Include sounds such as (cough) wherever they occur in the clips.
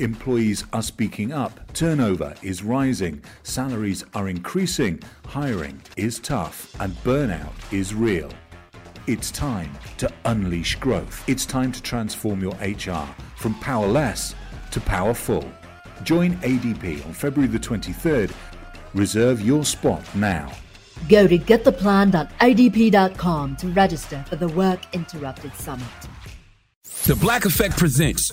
Employees are speaking up, turnover is rising, salaries are increasing, hiring is tough, and burnout is real. It's time to unleash growth. It's time to transform your HR from powerless to powerful. Join ADP on February the 23rd. Reserve your spot now. Go to gettheplan.adp.com to register for the Work Interrupted Summit. The Black Effect Presents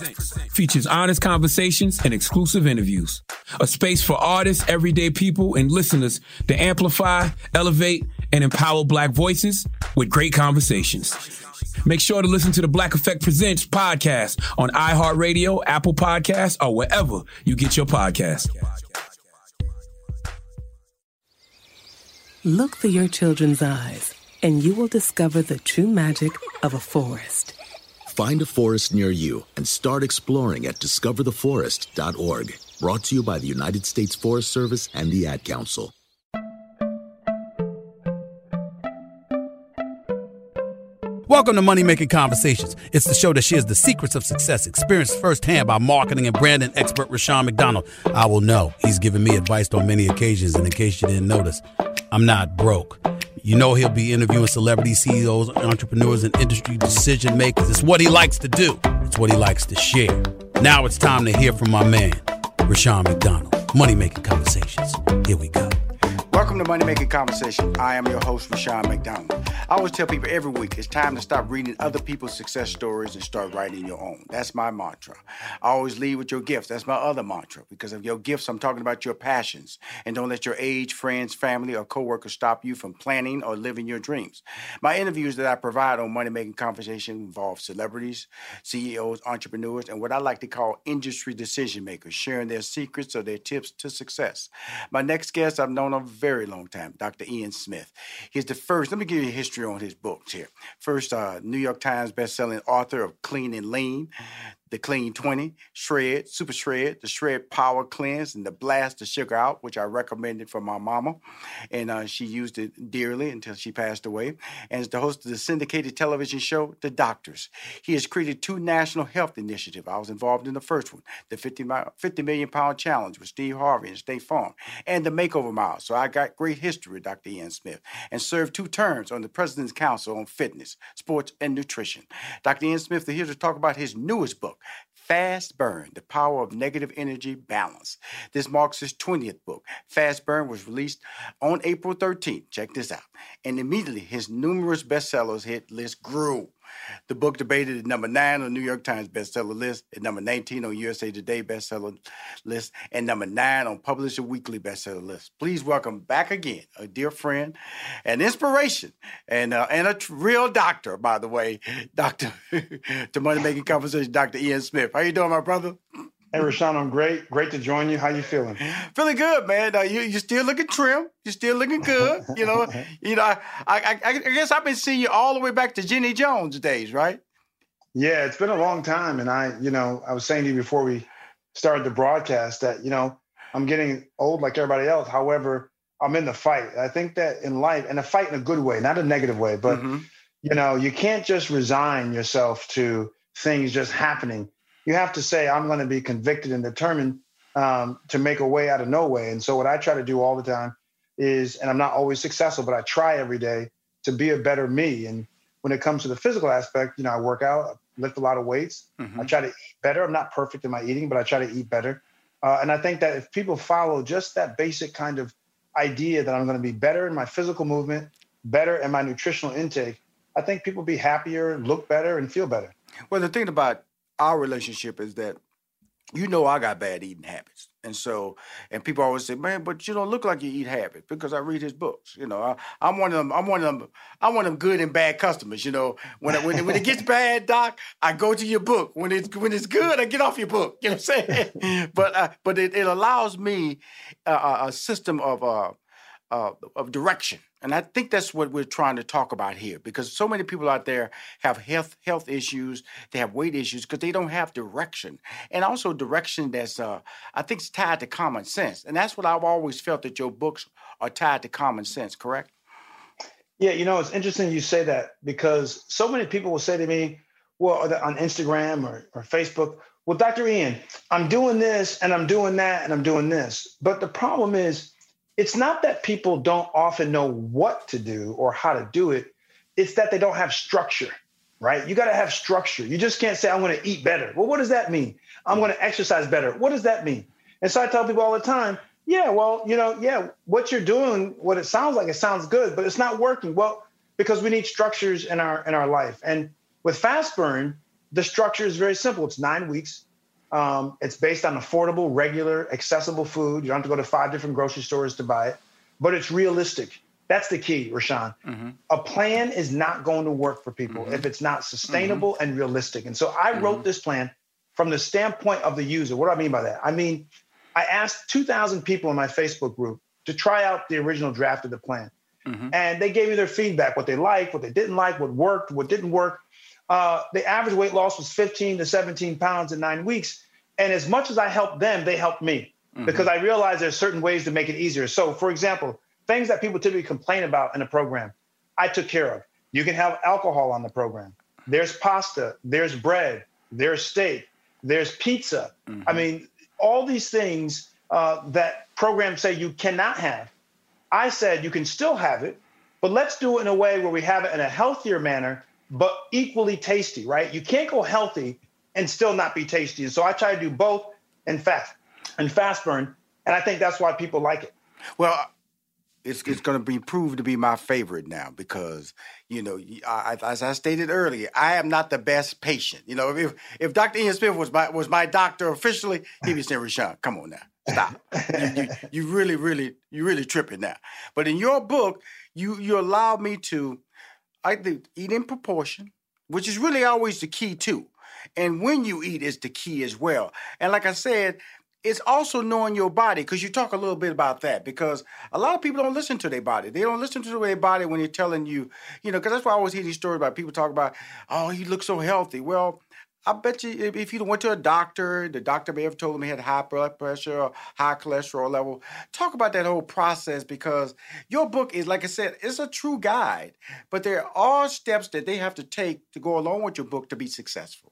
features honest conversations and exclusive interviews. A space for artists, everyday people, and listeners to amplify, elevate, and empower black voices with great conversations. Make sure to listen to the Black Effect Presents podcast on iHeartRadio, Apple Podcasts, or wherever you get your podcasts. Look through your children's eyes, and you will discover the true magic of a forest. Find a forest near you and start exploring at discovertheforest.org. Brought to you by the United States Forest Service and the Ad Council. Welcome to Money Making Conversations. It's the show that shares the secrets of success, experienced firsthand by marketing and branding expert Rushion McDonald. I will know he's given me advice on many occasions, and in case you didn't notice, I'm not broke. You know he'll be interviewing celebrity CEOs, entrepreneurs, and industry decision makers. It's what he likes to do. It's what he likes to share. Now it's time to hear from my man, Rushion McDonald. Money Making Conversations. Here we go. Welcome to Money Making Conversation. I am your host, Rushion McDonald. I always tell people every week it's time to stop reading other people's success stories and start writing your own. That's my mantra. I always lead with your gifts. That's my other mantra. Because of your gifts, I'm talking about your passions. And don't let your age, friends, family, or coworkers stop you from planning or living your dreams. My interviews that I provide on Money Making Conversation involve celebrities, CEOs, entrepreneurs, and what I like to call industry decision makers, sharing their secrets or their tips to success. My next guest I've known a very long time, Dr. Ian Smith. He's the first, let me give you a history on his books here. First, uh, New York Times bestselling author of Clean and Lean, the Clean 20, Shred, Super Shred, the Shred Power Cleanse, and the Blast the Sugar Out, which I recommended for my mama. And uh, she used it dearly until she passed away. And is the host of the syndicated television show, The Doctors. He has created two national health initiatives. I was involved in the first one, the 50, 50 Million Pound Challenge with Steve Harvey and State Farm, and the Makeover Mile. So I got great history with Dr. Ian Smith and served two terms on the President's Council on Fitness, Sports, and Nutrition. Dr. Ian Smith is here to talk about his newest book, Fast Burn The Power of Negative Energy Balance. This marks his 20th book. Fast Burn was released on April 13th. Check this out. And immediately his numerous bestsellers hit list grew. The book debated at number nine on the New York Times bestseller list, at number 19 on USA Today bestseller list, and number nine on Publisher Weekly bestseller list. Please welcome back again a dear friend, an inspiration, and uh, and a tr- real doctor, by the way, (laughs) Doctor (laughs) to Money Making Conversation, Dr. Ian Smith. How you doing, my brother? Hey, Rushion, I'm great. Great to join you. How you feeling? Feeling good, man. Uh, you you still looking trim. You're still looking good. You know. (laughs) you know. I, I I guess I've been seeing you all the way back to Jenny Jones days, right? Yeah, it's been a long time, and I, you know, I was saying to you before we started the broadcast that you know I'm getting old like everybody else. However, I'm in the fight. I think that in life, and a fight in a good way, not a negative way, but mm-hmm. you know, you can't just resign yourself to things just happening you have to say, I'm going to be convicted and determined um, to make a way out of no way. And so, what I try to do all the time is, and I'm not always successful, but I try every day to be a better me. And when it comes to the physical aspect, you know, I work out, I lift a lot of weights. Mm-hmm. I try to eat better. I'm not perfect in my eating, but I try to eat better. Uh, and I think that if people follow just that basic kind of idea that I'm going to be better in my physical movement, better in my nutritional intake, I think people be happier, look better, and feel better. Well, the thing about our relationship is that you know I got bad eating habits. And so, and people always say, "Man, but you don't look like you eat habits," because I read his books. You know, I, am one of them. I'm one of them. I'm one of them good and bad customers. You know, when when it, when it gets bad, doc, I go to your book. When it's when it's good, I get off your book. You know what I'm saying? (laughs) but uh, but it, it allows me a, a system of uh, uh, of direction. And I think that's what we're trying to talk about here because so many people out there have health health issues, they have weight issues because they don't have direction. And also direction that's uh, I think is tied to common sense. And that's what I've always felt that your books are tied to common sense, correct? Yeah, you know, it's interesting you say that because so many people will say to me, well, on Instagram or, or Facebook, well, Dr. Ian, I'm doing this and I'm doing that and I'm doing this. But the problem is it's not that people don't often know what to do or how to do it. It's that they don't have structure, right? You got to have structure. You just can't say, I'm going to eat better. Well, what does that mean? I'm going to exercise better. What does that mean? And so I tell people all the time, yeah, well, you know, yeah, what you're doing, what it sounds like, it sounds good, but it's not working. Well, because we need structures in our in our life. And with fast burn, the structure is very simple. It's nine weeks. Um, it's based on affordable, regular, accessible food. You don't have to go to five different grocery stores to buy it, but it's realistic. That's the key, Rushion. Mm-hmm. A plan is not going to work for people mm-hmm. if it's not sustainable mm-hmm. and realistic. And so I wrote mm-hmm. this plan from the standpoint of the user. What do I mean by that? I mean, I asked 2,000 people in my Facebook group to try out the original draft of the plan. Mm-hmm. And they gave me their feedback, what they liked, what they didn't like, what worked, what didn't work uh, the average weight loss was 15 to 17 pounds in nine weeks. And as much as I helped them, they helped me mm-hmm. because I realized there's certain ways to make it easier. So, for example, things that people typically complain about in a program, I took care of. You can have alcohol on the program. There's pasta, there's bread, there's steak, there's pizza. Mm-hmm. I mean, all these things uh, that programs say you cannot have. I said you can still have it, but let's do it in a way where we have it in a healthier manner but equally tasty, right? You can't go healthy and still not be tasty. And so I try to do both and fast and fast burn. And I think that's why people like it. Well, it's it's going to be proved to be my favorite now because you know, I, as I stated earlier, I am not the best patient. You know, if if Dr. Ian Smith was my was my doctor officially, he'd be saying, "Rushion, come on now, stop. (laughs) you, you, you really, really, you really tripping now." But in your book, you you allow me to I think eat in proportion, which is really always the key too. And when you eat is the key as well. And like I said, it's also knowing your body because you talk a little bit about that because a lot of people don't listen to their body. They don't listen to their body when they're telling you, you know, because that's why I always hear these stories about people talk about, oh, he looks so healthy. Well, I bet you if you went to a doctor, the doctor may have told him he had high blood pressure or high cholesterol level. Talk about that whole process because your book is, like I said, it's a true guide, but there are steps that they have to take to go along with your book to be successful.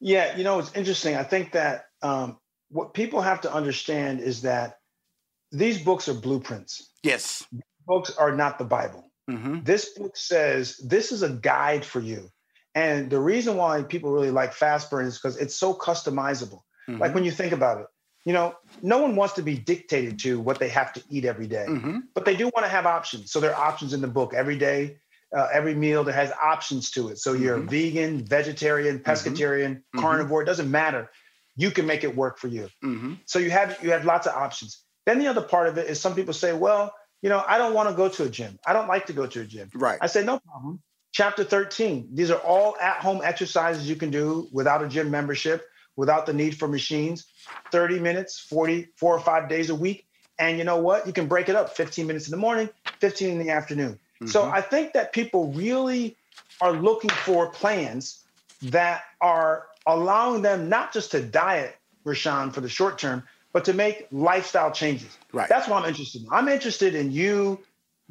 Yeah, you know, it's interesting. I think that um, what people have to understand is that these books are blueprints. Yes. Books are not the Bible. Mm-hmm. This book says this is a guide for you. And the reason why people really like fast burn is because it's so customizable. Mm-hmm. Like when you think about it, you know, no one wants to be dictated to what they have to eat every day, mm-hmm. but they do want to have options. So there are options in the book every day, uh, every meal that has options to it. So you're mm-hmm. vegan, vegetarian, mm-hmm. pescatarian, mm-hmm. carnivore, it doesn't matter. You can make it work for you. Mm-hmm. So you have you have lots of options. Then the other part of it is some people say, well, you know, I don't want to go to a gym. I don't like to go to a gym. Right. I say, no problem chapter 13. These are all at home exercises you can do without a gym membership without the need for machines, 30 minutes, 40, four or five days a week. And you know what? You can break it up 15 minutes in the morning, 15 in the afternoon. Mm-hmm. So I think that people really are looking for plans that are allowing them not just to diet, Rushion, for the short term, but to make lifestyle changes. Right. That's what I'm interested in. I'm interested in you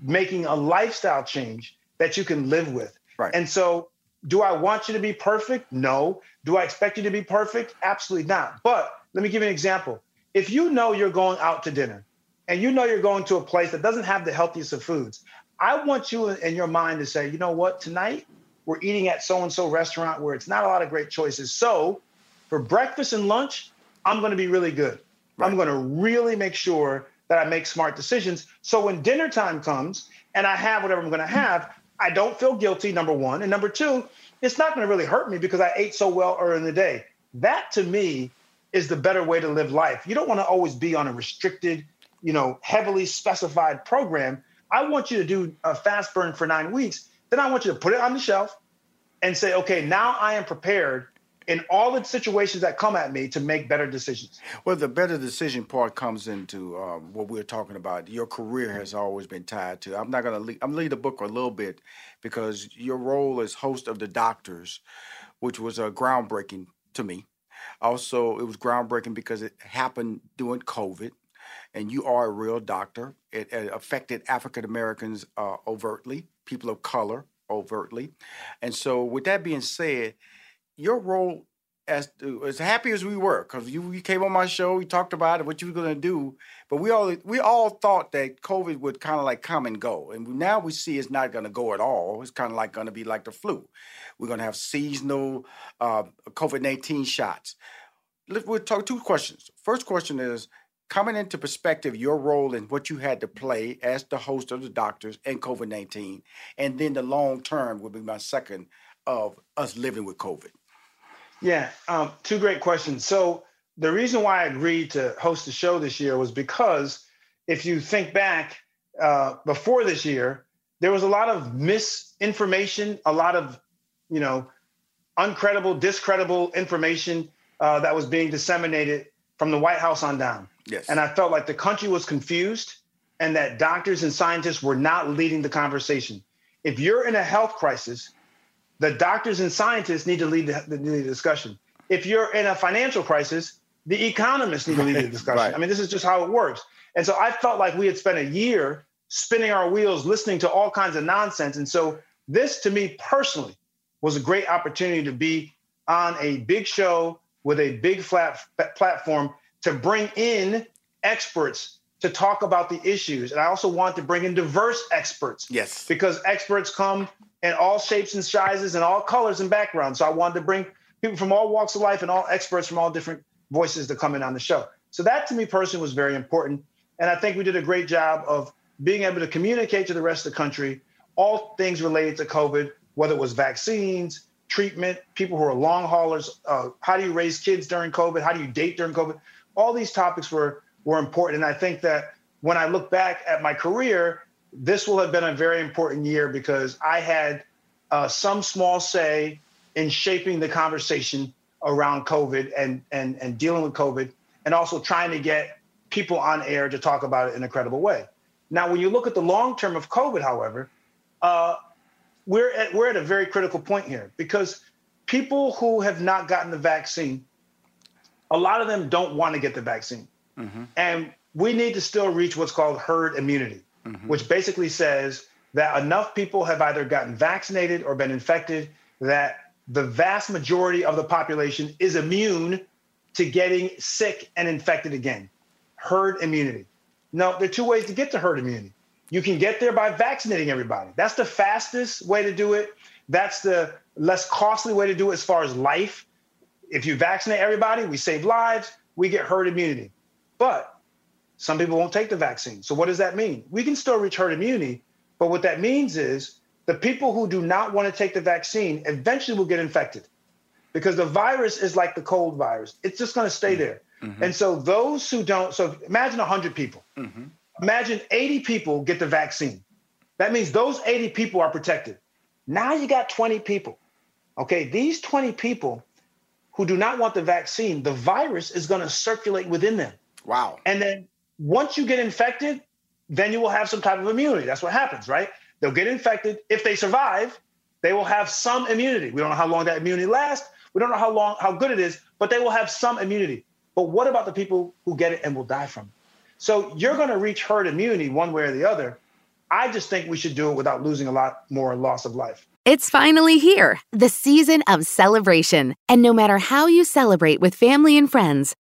making a lifestyle change that you can live with. Right. And so, do I want you to be perfect? No. Do I expect you to be perfect? Absolutely not. But let me give you an example. If you know you're going out to dinner and you know you're going to a place that doesn't have the healthiest of foods, I want you in your mind to say, you know what, tonight we're eating at so and so restaurant where it's not a lot of great choices. So for breakfast and lunch, I'm going to be really good. Right. I'm going to really make sure that I make smart decisions. So when dinner time comes and I have whatever I'm going to have, I don't feel guilty, number one. And number two, it's not going to really hurt me because I ate so well earlier in the day. That to me is the better way to live life. You don't want to always be on a restricted, you know, heavily specified program. I want you to do a fast burn for nine weeks. Then I want you to put it on the shelf and say, okay, now I am prepared in all the situations that come at me to make better decisions. Well, the better decision part comes into um, what we're talking about. Your career has always been tied to. I'm not going to lead. I'm lead the book a little bit because your role as host of the Doctors, which was a uh, groundbreaking to me. Also, it was groundbreaking because it happened during COVID, and you are a real doctor. It, it affected African Americans uh, overtly, people of color overtly, and so with that being said your role as as happy as we were because you, you came on my show, we talked about it, what you were going to do, but we all we all thought that COVID would kind of like come and go, and now we see it's not going to go at all. It's kind of like going to be like the flu. We're going to have seasonal uh, COVID nineteen shots. Let, We'll talk two questions. First question is coming into perspective your role and what you had to play as the host of the doctors and COVID nineteen, and then the long term will be my second of us living with COVID. Yeah, um, two great questions. So the reason why I agreed to host the show this year was because if you think back uh, before this year, there was a lot of misinformation, a lot of you know uncredible, discredible information uh, that was being disseminated from the White House on down. Yes. And I felt like the country was confused and that doctors and scientists were not leading the conversation. If you're in a health crisis, the doctors and scientists need to lead the, the, the discussion. If you're in a financial crisis, the economists need to lead the discussion. right. I mean, this is just how it works. And so I felt like we had spent a year spinning our wheels, listening to all kinds of nonsense. And so this, to me personally, was a great opportunity to be on a big show with a big flat platform to bring in experts to talk about the issues. And I also want to bring in diverse experts. Yes. Because experts come in all shapes and sizes and all colors and backgrounds. So I wanted to bring people from all walks of life and all experts from all different voices to come in on the show. So that to me personally was very important. And I think we did a great job of being able to communicate to the rest of the country all things related to COVID, whether it was vaccines, treatment, people who are long haulers, uh, how do you raise kids during COVID, how do you date during COVID? All these topics were were important. And I think that when I look back at my career, this will have been a very important year because I had uh, some small say in shaping the conversation around COVID and, and, and dealing with COVID, and also trying to get people on air to talk about it in a credible way. Now, when you look at the long term of COVID, however, uh, we're at, we're at a very critical point here because people who have not gotten the vaccine, a lot of them don't want to get the vaccine. Mm-hmm. And we need to still reach what's called herd immunity mm-hmm. which basically says that enough people have either gotten vaccinated or been infected that the vast majority of the population is immune to getting sick and infected again. Herd immunity. Now, there are two ways to get to herd immunity. You can get there by vaccinating everybody. That's the fastest way to do it. That's the less costly way to do it as far as life. If you vaccinate everybody, we save lives, we get herd immunity. But some people won't take the vaccine. So what does that mean? We can still reach herd immunity, but what that means is the people who do not want to take the vaccine eventually will get infected because the virus is like the cold virus. It's just going to stay there. Mm-hmm. And so those who don't, so imagine 100 people. Mm-hmm. Imagine 80 people get the vaccine. That means those 80 people are protected. Now you got 20 people. Okay, these 20 people, who do not want the vaccine, the virus is going to circulate within them. Wow. And then once you get infected, then you will have some type of immunity. That's what happens, right? They'll get infected. If they survive, they will have some immunity. We don't know how long that immunity lasts. We don't know how long, how good it is, but they will have some immunity. But what about the people who get it and will die from it? So you're going to reach herd immunity one way or the other. I just think we should do it without losing a lot more loss of life. It's finally here, the season of celebration. And no matter how you celebrate with family and friends,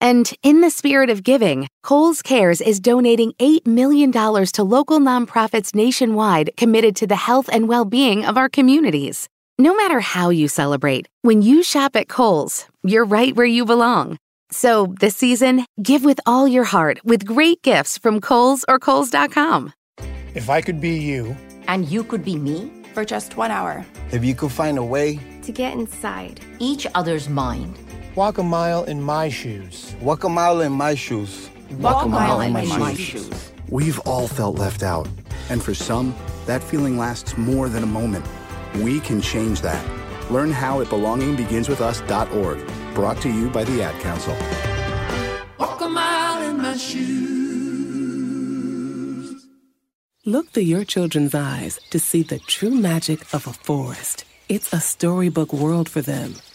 And in the spirit of giving, Kohl's Cares is donating $8 million to local nonprofits nationwide committed to the health and well being of our communities. No matter how you celebrate, when you shop at Kohl's, you're right where you belong. So this season, give with all your heart with great gifts from Kohl's or Kohl's.com. If I could be you, and you could be me for just one hour, if you could find a way to get inside each other's mind, walk a mile in my shoes, walk a mile in my shoes, walk, walk a mile, in, my, my shoes. shoes. We've all felt left out, and for some, that feeling lasts more than a moment. We can change that. Learn how at belongingbeginswithus.org. Brought to you by the Ad Council. Walk a mile in my shoes. Look through your children's eyes to see the true magic of a forest. It's a storybook world for them.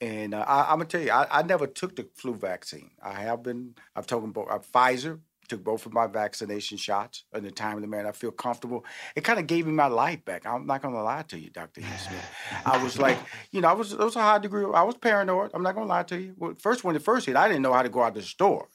And uh, I, am gonna tell you, I, I, never took the flu vaccine. I have been. I've taken both. Uh, Pfizer took both of my vaccination shots in the time of the man. I feel comfortable. It kind of gave me my life back. I'm not gonna lie to you, Doctor Smith. I was like, you know, I was it was a high degree. I was paranoid. I'm not gonna lie to you. Well, first when it first hit, I didn't know how to go out the store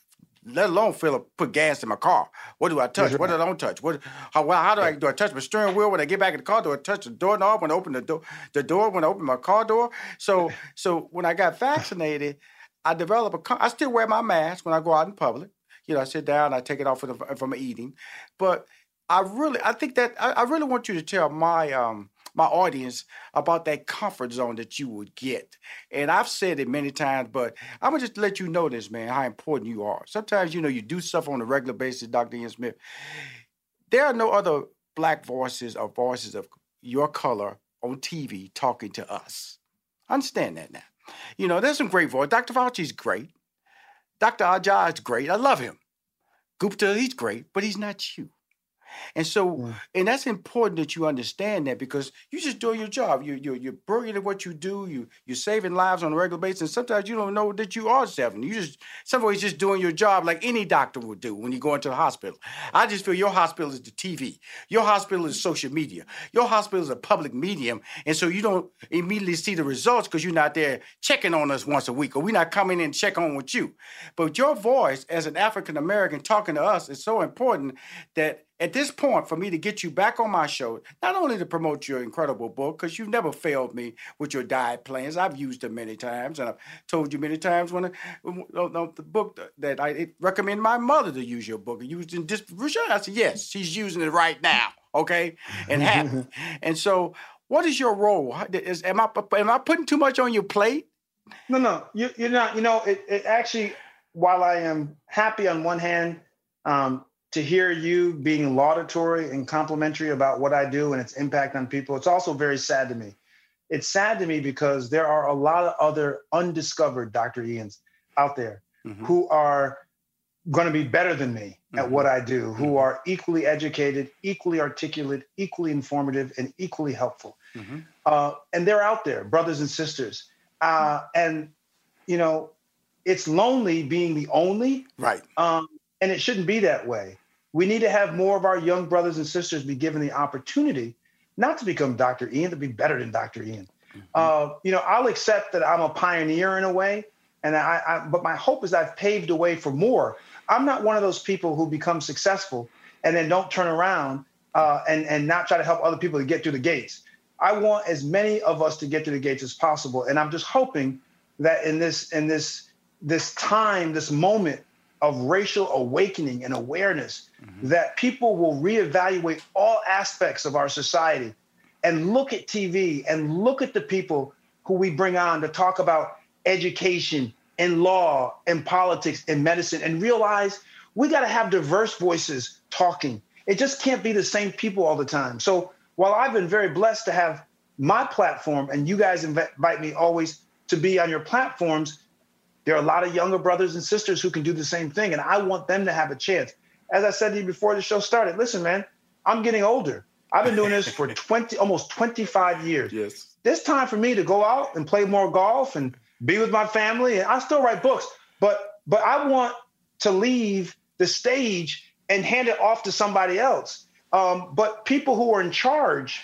let alone fill up, put gas in my car. What do I touch? What do I don't touch? What? How, how do I do? I touch my steering wheel when I get back in the car? Do I touch the doorknob when I open the door? The door when I open my car door? So, (laughs) so when I got vaccinated, I developed a. I still wear my mask when I go out in public. You know, I sit down, I take it off from, from eating, but I really, I think that I, I really want you to tell my um my audience about that comfort zone that you would get. And I've said it many times, but I'm gonna just let you know this, man, how important you are. Sometimes, you know, you do stuff on a regular basis, Dr. Ian Smith. There are no other black voices or voices of your color on TV talking to us. Understand that now. You know, there's some great voice. Dr. Fauci's great. Dr. Sanjay is great. I love him. Gupta, he's great, but he's not you. And so, mm. and that's important that you understand that because you're just doing your job. You, you're, you're brilliant at what you do. You, you're saving lives on a regular basis. And sometimes you don't know that you are saving. You just, somebody's just doing your job like any doctor would do when you go into the hospital. I just feel your hospital is the TV. Your hospital is social media. Your hospital is a public medium. And so you don't immediately see the results because you're not there checking on us once a week or we're not coming in and check on with you. But your voice as an African American talking to us is so important that at this point for me to get you back on my show, not only to promote your incredible book, because you've never failed me with your diet plans. I've used them many times, and I've told you many times when, the book that I recommend my mother to use your book. Used in this, I said yes, she's using it right now. Okay, and happy. (laughs) and so, what is your role? Is, am I am I putting too much on your plate? No, no, you, you're not. You know, it, it actually. While I am happy on one hand, um, to hear you being laudatory and complimentary about what I do and its impact on people, it's also very sad to me. It's sad to me because there are a lot of other undiscovered Dr. Ians out there mm-hmm. who are going to be better than me mm-hmm. at what I do, who mm-hmm. are equally educated, equally articulate, equally informative, and equally helpful. Mm-hmm. Uh, and they're out there, brothers and sisters. Uh, and, you know, it's lonely being the only. Right. Um, And it shouldn't be that way. We need to have more of our young brothers and sisters be given the opportunity not to become Dr. Ian, to be better than Dr. Ian. Mm-hmm. Uh, you know, I'll accept that I'm a pioneer in a way, and I, I, but my hope is I've paved the way for more. I'm not one of those people who become successful and then don't turn around uh, and and not try to help other people to get through the gates. I want as many of us to get through the gates as possible, and I'm just hoping that in this in this this time, this moment of racial awakening and awareness, mm-hmm. that people will reevaluate all aspects of our society and look at TV and look at the people who we bring on to talk about education and law and politics and medicine and realize we got to have diverse voices talking. It just can't be the same people all the time. So while I've been very blessed to have my platform and you guys invite me always to be on your platforms, there are a lot of younger brothers and sisters who can do the same thing. And I want them to have a chance. As I said to you before the show started, listen, man, I'm getting older. I've been doing this for (laughs) 20, almost 25 years. Yes. It's time for me to go out and play more golf and be with my family. And I still write books, but but I want to leave the stage and hand it off to somebody else. Um, but people who are in charge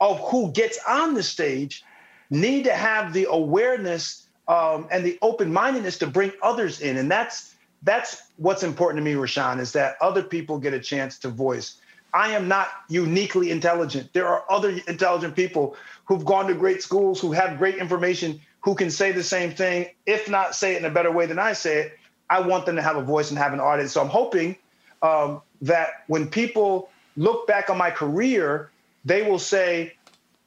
of who gets on the stage need to have the awareness um, and the open-mindedness to bring others in, and that's that's what's important to me, Rushion, is that other people get a chance to voice. I am not uniquely intelligent. There are other intelligent people who've gone to great schools, who have great information, who can say the same thing, if not say it in a better way than I say it. I want them to have a voice and have an audience. So I'm hoping um, that when people look back on my career, they will say,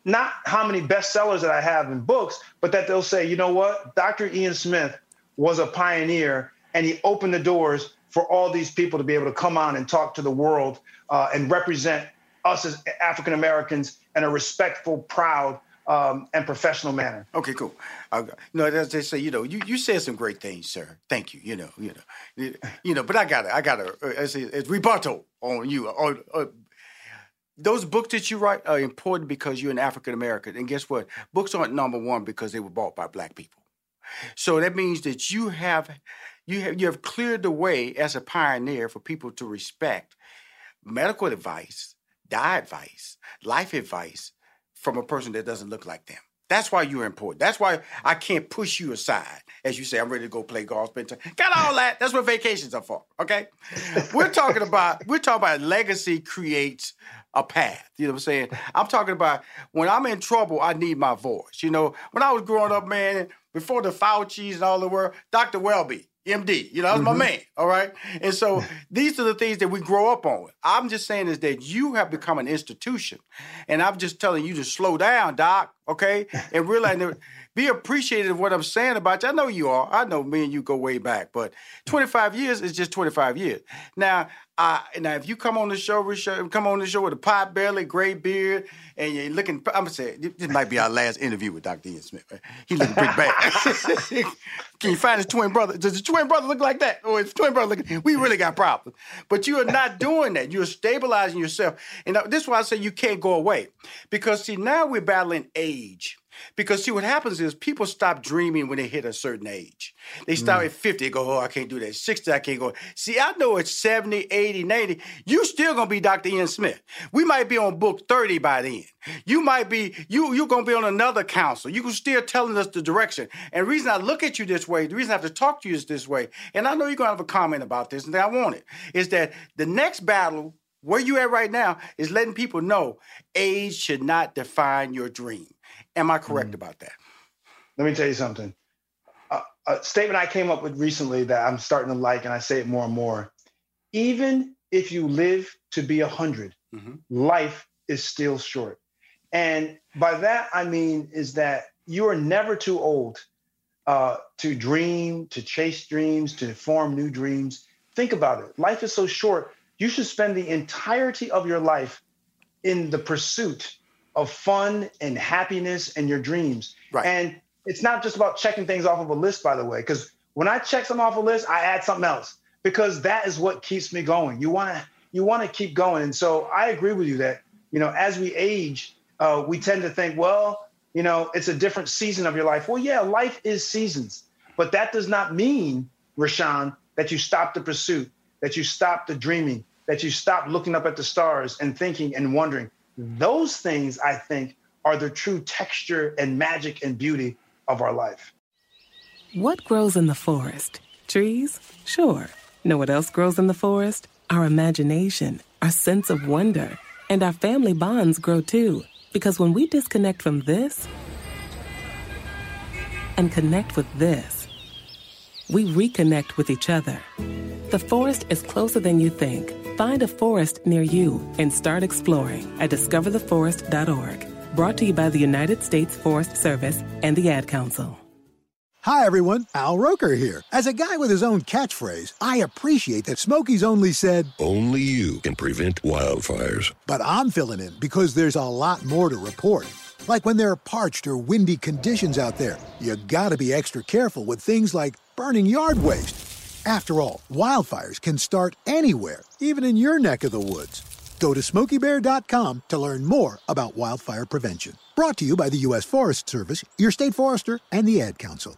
not how many bestsellers that I have in books, but that they'll say, you know what, Dr. Ian Smith was a pioneer and he opened the doors for all these people to be able to come on and talk to the world uh, and represent us as African Americans in a respectful, proud, um, and professional manner. Okay, cool. Uh, no, as they say, you know, you, you said some great things, sir. Thank you. You know, you know, you know. But I got to, I got to, uh, as as rebuttal on you. On, uh, those books that you write are important because you're an African American, and guess what? Books aren't number one because they were bought by black people. So that means that you have, you have, you have cleared the way as a pioneer for people to respect medical advice, diet advice, life advice from a person that doesn't look like them. That's why you're important. That's why I can't push you aside. As you say, I'm ready to go play golf, spend time. Got all that. That's what vacations are for. Okay. we're talking about we're talking about legacy creates a path. You know what I'm saying? I'm talking about when I'm in trouble, I need my voice. You know, when I was growing up, man, before the Fauci's and all the world, Dr. Welby, MD. You know, that's mm-hmm. my man. All right. And so these are the things that we grow up on. I'm just saying is that you have become an institution. And I'm just telling you to slow down, Doc. Okay. And realize that be appreciative of what I'm saying about you. I know you are. I know me and you go way back, but 25 years is just 25 years. Now, uh, now if you come on the show, come on the show with a pot belly, gray beard, and you're looking, I'm gonna say this might be our last interview with Dr. Ian Smith. Right? He looking pretty bad. (laughs) Can you find his twin brother? Does his twin brother look like that? Or his twin brother looking? We really got problems. But you are not doing that. You're stabilizing yourself, and this is why I say you can't go away because see now we're battling age. Because see, what happens is people stop dreaming when they hit a certain age. They start mm. at 50, they go, oh, I can't do that. 60, I can't go. See, I know it's 70, 80, 90. You still gonna be Dr. Ian Smith. We might be on book 30 by then. You might be, you, you're gonna be on another council. You can still telling us the direction. And the reason I look at you this way, the reason I have to talk to you is this way, and I know you're gonna have a comment about this, and I want it, is that the next battle where you at right now is letting people know age should not define your dream. Am I correct mm. about that? Let me tell you something. A statement I came up with recently that I'm starting to like, and I say it more and more. Even if you live to be 100, mm-hmm. life is still short. And by that, I mean is that you are never too old uh, to dream, to chase dreams, to form new dreams. Think about it. Life is so short. You should spend the entirety of your life in the pursuit of fun and happiness and your dreams. Right. And it's not just about checking things off of a list, by the way, because when I check something off a list, I add something else because that is what keeps me going. You want to you want to keep going, and so I agree with you that you know as we age, uh, we tend to think, well, you know, it's a different season of your life. Well, yeah, life is seasons, but that does not mean, Rushion, that you stop the pursuit that you stop the dreaming, that you stop looking up at the stars and thinking and wondering. Those things, I think, are the true texture and magic and beauty of our life. What grows in the forest? Trees? Sure. Know what else grows in the forest? Our imagination, our sense of wonder, and our family bonds grow too. Because when we disconnect from this and connect with this, we reconnect with each other. The forest is closer than you think. Find a forest near you and start exploring at discovertheforest.org. Brought to you by the United States Forest Service and the Ad Council. Hi, everyone. Al Roker here. As a guy with his own catchphrase, I appreciate that Smokey's only said, Only you can prevent wildfires. But I'm filling in because there's a lot more to report. Like when there are parched or windy conditions out there, you gotta be extra careful with things like burning yard waste. After all, wildfires can start anywhere, even in your neck of the woods. Go to smokeybear.com to learn more about wildfire prevention. Brought to you by the U.S. Forest Service, your state forester, and the Ad Council.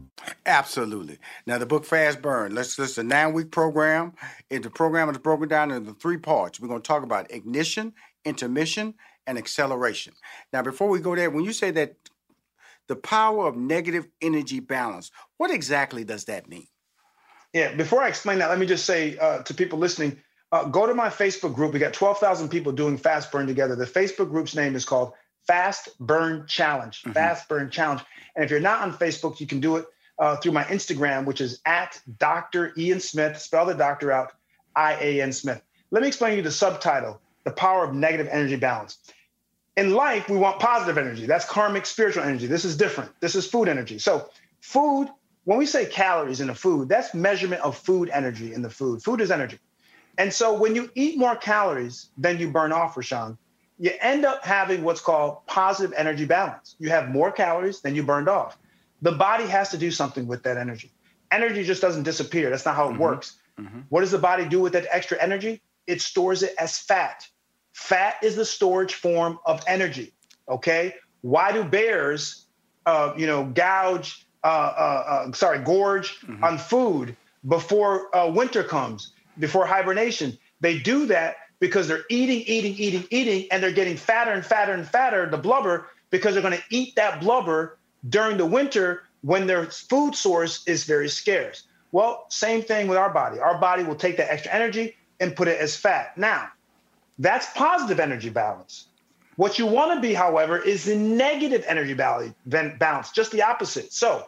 Absolutely. Now the book Fast Burn. Let's this is a nine week program. And the program is broken down into three parts. We're going to talk about ignition, intermission, and acceleration. Now, before we go there, when you say that the power of negative energy balance, what exactly does that mean? Yeah, before I explain that, let me just say uh, to people listening, uh, go to my Facebook group. We got 12,000 people doing Fast Burn together. The Facebook group's name is called Fast Burn Challenge. Mm-hmm. Fast Burn Challenge. And if you're not on Facebook, you can do it uh, through my Instagram, which is at Dr. Ian Smith. Spell the doctor out, I A N Smith. Let me explain to you the subtitle The Power of Negative Energy Balance. In life, we want positive energy. That's karmic spiritual energy. This is different. This is food energy. So, food, when we say calories in a food, that's measurement of food energy in the food. Food is energy. And so, when you eat more calories than you burn off, Rushion, you end up having what's called positive energy balance. You have more calories than you burned off the body has to do something with that energy. Energy just doesn't disappear. That's not how it mm-hmm. works. Mm-hmm. What does the body do with that extra energy? It stores it as fat. Fat is the storage form of energy. Okay. Why do bears, uh, you know, gouge, uh, uh, uh sorry, gorge mm-hmm. on food before uh, winter comes, before hibernation? They do that because they're eating, eating, eating, eating, and they're getting fatter and fatter and fatter, the blubber, because they're going to eat that blubber during the winter when their food source is very scarce. Well, same thing with our body. Our body will take that extra energy and put it as fat. Now, that's positive energy balance. What you want to be, however, is the negative energy balance, just the opposite. So,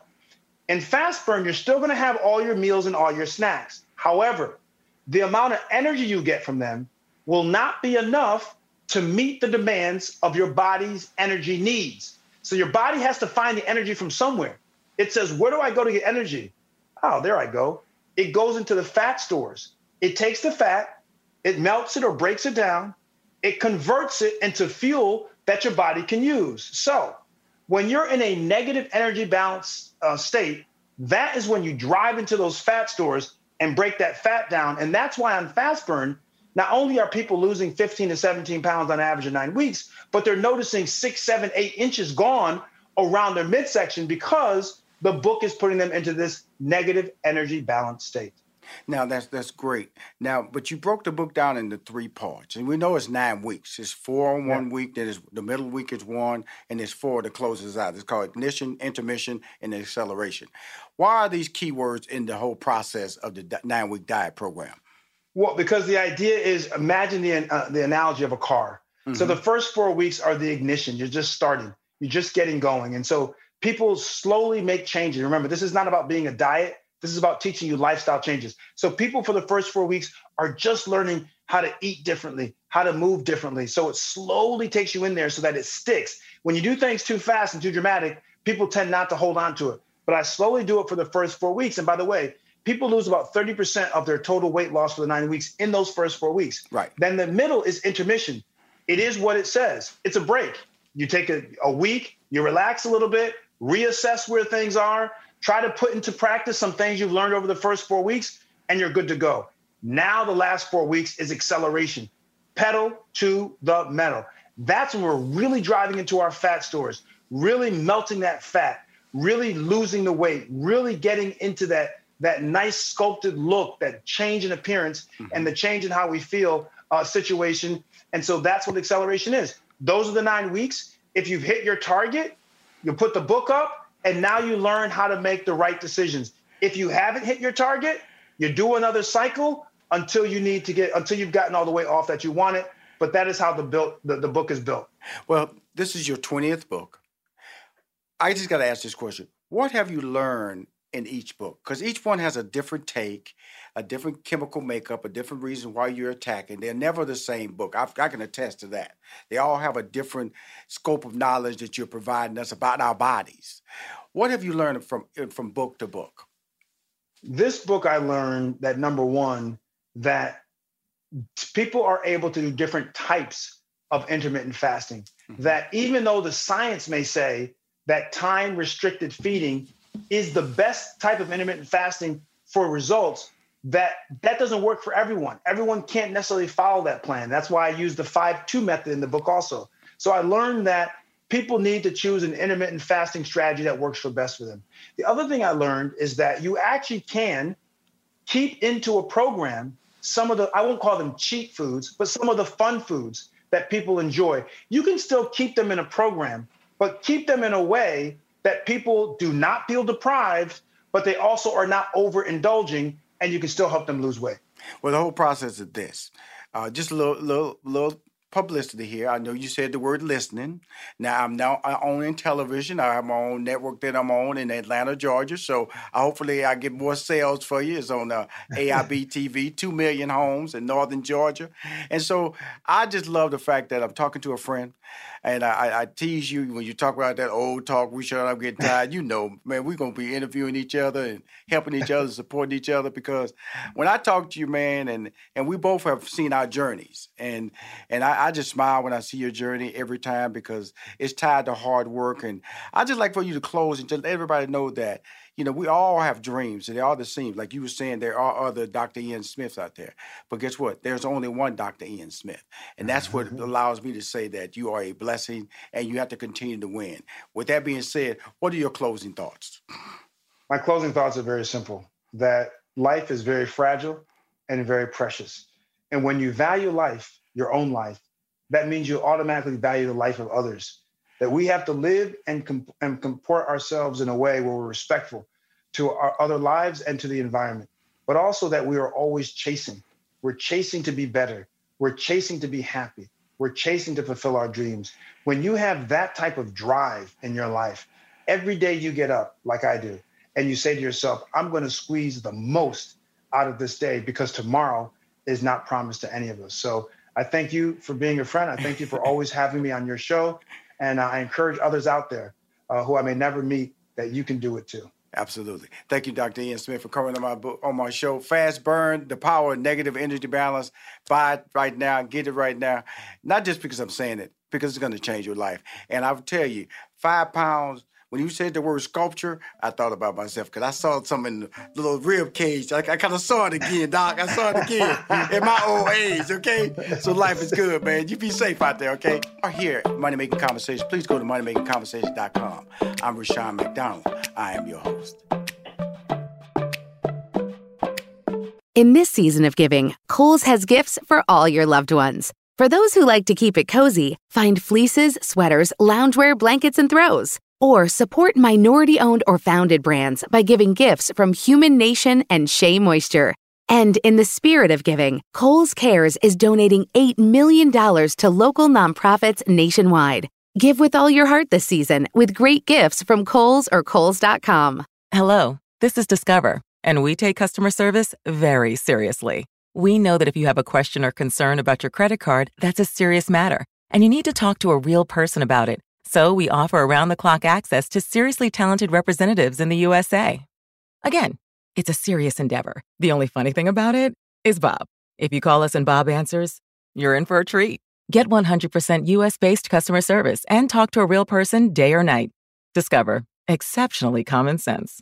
in fast burn, you're still going to have all your meals and all your snacks. However, the amount of energy you get from them will not be enough to meet the demands of your body's energy needs. So your body has to find the energy from somewhere. It says, Where do I go to get energy? Oh, there I go. It goes into the fat stores. It takes the fat, it melts it or breaks it down, it converts it into fuel that your body can use. So when you're in a negative energy balance uh, state, that is when you drive into those fat stores and break that fat down. And that's why on fast burn, not only are people losing 15 to 17 pounds on average in nine weeks, but they're noticing six, seven, eight inches gone around their midsection because the book is putting them into this negative energy balance state. Now that's that's great. Now, but you broke the book down into three parts, and we know it's nine weeks. It's four on one yeah. week, then it's the middle week is one, and there's four that closes out. It's called ignition, intermission, and acceleration. Why are these keywords in the whole process of the nine week diet program? Well, because the idea is imagine the uh, the analogy of a car. Mm-hmm. So the first four weeks are the ignition. You're just starting. You're just getting going, and so people slowly make changes. Remember, this is not about being a diet. This is about teaching you lifestyle changes. So people for the first four weeks are just learning how to eat differently, how to move differently. So it slowly takes you in there so that it sticks. When you do things too fast and too dramatic, people tend not to hold on to it. But I slowly do it for the first four weeks. And by the way, people lose about 30% of their total weight loss for the nine weeks in those first four weeks. Right. Then the middle is intermission. It is what it says. It's a break. You take a, a week, you relax a little bit, reassess where things are, try to put into practice some things you've learned over the first four weeks, and you're good to go. Now, the last four weeks is acceleration, pedal to the metal. That's when we're really driving into our fat stores, really melting that fat, really losing the weight, really getting into that, that nice sculpted look, that change in appearance, mm-hmm. and the change in how we feel uh, situation. And so that's what acceleration is. Those are the nine weeks. If you've hit your target, you put the book up, and now you learn how to make the right decisions. If you haven't hit your target, you do another cycle until you need to get until you've gotten all the way off that you want it. But that is how the built the, the book is built. Well, this is your 20th book. I just got to ask this question. What have you learned in each book? Because each one has a different take, a different chemical makeup, a different reason why you're attacking. They're never the same book. I've, I can attest to that. They all have a different scope of knowledge that you're providing us about our bodies. What have you learned from from book to book? This book, I learned that number one, that people are able to do different types of intermittent fasting. Mm-hmm. That even though the science may say that time restricted feeding is the best type of intermittent fasting for results, that that doesn't work for everyone. Everyone can't necessarily follow that plan. That's why I use the 5-2 method in the book also. So I learned that people need to choose an intermittent fasting strategy that works for best for them. The other thing I learned is that you actually can keep into a program some of the, I won't call them cheat foods, but some of the fun foods that people enjoy. You can still keep them in a program, but keep them in a way that people do not feel deprived, but they also are not overindulging, and you can still help them lose weight. Well, the whole process is this. Uh, just a little, little, little publicity here. I know you said the word listening. Now I'm now I own in television. I have my own network that I'm on in Atlanta, Georgia. So uh, hopefully I get more sales for you. It's on uh, AIB TV, (laughs) two million homes in northern Georgia. And so I just love the fact that I'm talking to a friend and I, I, tease you when you talk about that old talk. We shut up, getting tired. You know, man, we're gonna be interviewing each other and helping each other, supporting each other. Because when I talk to you, man, and and we both have seen our journeys, and and I, I just smile when I see your journey every time because it's tied to hard work. And I just like for you to close and just let everybody know that you know, we all have dreams, and they all the same. Like you were saying, there are other Dr. Ian Smiths out there. But guess what? There's only one Dr. Ian Smith. And that's what mm-hmm. allows me to say that you are a blessing and you have to continue to win. With that being said, what are your closing thoughts? My closing thoughts are very simple that life is very fragile and very precious. And when you value life, your own life, that means you automatically value the life of others that we have to live and, comp- and comport ourselves in a way where we're respectful to our other lives and to the environment, but also that we are always chasing. We're chasing to be better. We're chasing to be happy. We're chasing to fulfill our dreams. When you have that type of drive in your life, every day you get up, like I do, and you say to yourself, I'm going to squeeze the most out of this day because tomorrow is not promised to any of us. So I thank you for being a friend. I thank you for always having me on your show. And I encourage others out there uh, who I may never meet that you can do it too. Absolutely. Thank you, Dr. Ian Smith, for coming on my book, on my show. Fast Burn: The Power of Negative Energy Balance. Buy it right now. Get it right now. Not just because I'm saying it, because it's going to change your life. And I'll tell you, five pounds when you said the word sculpture, I thought about myself because I saw something in the little rib cage. I, I kind of saw it again, Doc. I saw it again in my old age, okay? So life is good, man. You be safe out there, okay? Or here, Money Making Conversation. Please go to moneymakingconversation.com. I'm Rushion McDonald. I am your host. In this season of giving, Kohl's has gifts for all your loved ones. For those who like to keep it cozy, find fleeces, sweaters, loungewear, blankets, and throws. Or support minority owned or founded brands by giving gifts from Humanation and Shea Moisture. And in the spirit of giving, Kohl's Cares is donating $8 million to local nonprofits nationwide. Give with all your heart this season with great gifts from Kohl's or Kohl's.com. Hello, this is Discover, and we take customer service very seriously. We know that if you have a question or concern about your credit card, that's a serious matter, and you need to talk to a real person about it so we offer around the clock access to seriously talented representatives in the USA. Again, It's a serious endeavor. The only funny thing about it is Bob. If you call us and Bob answers, you're in for a treat. Get 100% US based customer service and talk to a real person day or night. Discover exceptionally common sense.